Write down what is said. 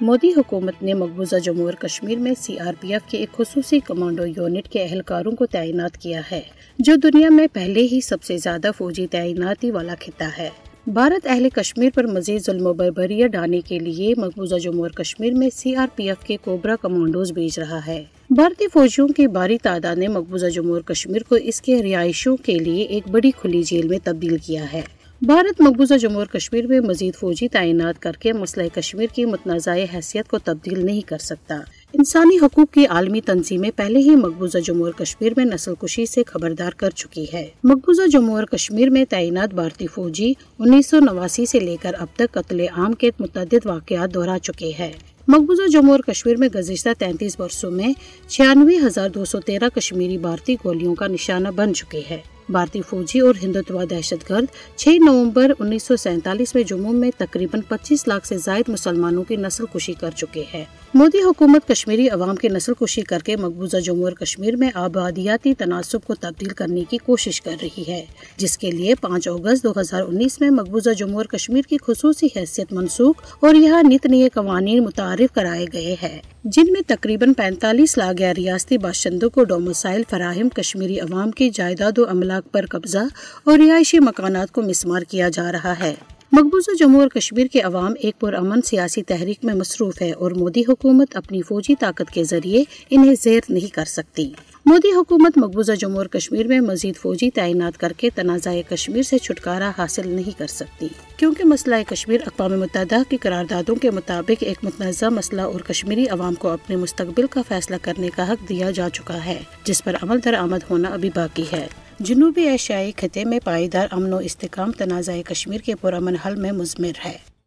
مودی حکومت نے مقبوضہ جموں اور کشمیر میں سی آر پی ایف کے ایک خصوصی کمانڈو یونٹ کے اہلکاروں کو تعینات کیا ہے، جو دنیا میں پہلے ہی سب سے زیادہ فوجی تعیناتی والا خطہ ہے۔ بھارت اہل کشمیر پر مزید ظلم و بربریہ ڈالنے کے لیے مقبوضہ جموں اور کشمیر میں سی آر پی ایف کے کوبرا کمانڈوز بھیج رہا ہے۔ بھارتی فوجیوں کی باری تعداد نے مقبوضہ جموں اور کشمیر کو اس کے رہائشوں کے لیے ایک بڑی کھلی جیل میں تبدیل کیا ہے۔ بھارت مقبوضہ جموں اور کشمیر میں مزید فوجی تعینات کر کے مسئلہ کشمیر کی متنازع حیثیت کو تبدیل نہیں کر سکتا۔ انسانی حقوق کی عالمی تنظیمیں پہلے ہی مقبوضہ جموں اور کشمیر میں نسل کشی سے خبردار کر چکی ہے۔ مقبوضہ جموں اور کشمیر میں تعینات بھارتی فوجی انیس سو نواسی سے لے کر اب تک قتل عام کے متعدد واقعات دہرا چکے ہیں۔ مقبوضہ جموں اور کشمیر میں گزشتہ تینتیس برسوں میں چھیانوے ہزار دو سو تیرہ کشمیری بھارتی گولیوں کا نشانہ بن چکے ہیں۔ بھارتی فوجی اور ہندوتوا دہشت گرد چھ نومبر انیس سو سینتالیس میں جموں میں تقریباً پچیس لاکھ سے زائد مسلمانوں کی نسل کشی کر چکے ہیں۔ مودی حکومت کشمیری عوام کی نسل کشی کر کے مقبوضہ جموں اور کشمیر میں آبادیاتی تناسب کو تبدیل کرنے کی کوشش کر رہی ہے، جس کے لیے پانچ اگست دو ہزار انیس میں مقبوضہ جموں اور کشمیر کی خصوصی حیثیت منسوخ اور یہاں نت نئے قوانین متعارف کرائے گئے ہیں۔ جن میں تقریباً پینتالیس لاکھ غیر ریاستی باشندوں کو ڈومسائل فراہم کشمیری عوام کی جائیداد و املاک پر قبضہ اور رہائشی مکانات کو مسمار کیا جا رہا ہے۔ مقبوضہ جموں اور کشمیر کے عوام ایک پرامن سیاسی تحریک میں مصروف ہے اور مودی حکومت اپنی فوجی طاقت کے ذریعے انہیں زیر نہیں کر سکتی۔ مودی حکومت مقبوضہ جموں اور کشمیر میں مزید فوجی تعینات کر کے تنازع کشمیر سے چھٹکارا حاصل نہیں کر سکتی۔ کیونکہ مسئلہ کشمیر اقوام متحدہ کی قراردادوں کے مطابق ایک متنازع مسئلہ اور کشمیری عوام کو اپنے مستقبل کا فیصلہ کرنے کا حق دیا جا چکا ہے، جس پر عمل درآمد ہونا ابھی باقی ہے۔ جنوبی ایشیائی خطے میں پائیدار امن و استحکام تنازع کشمیر کے پرامن حل میں مضمر ہے۔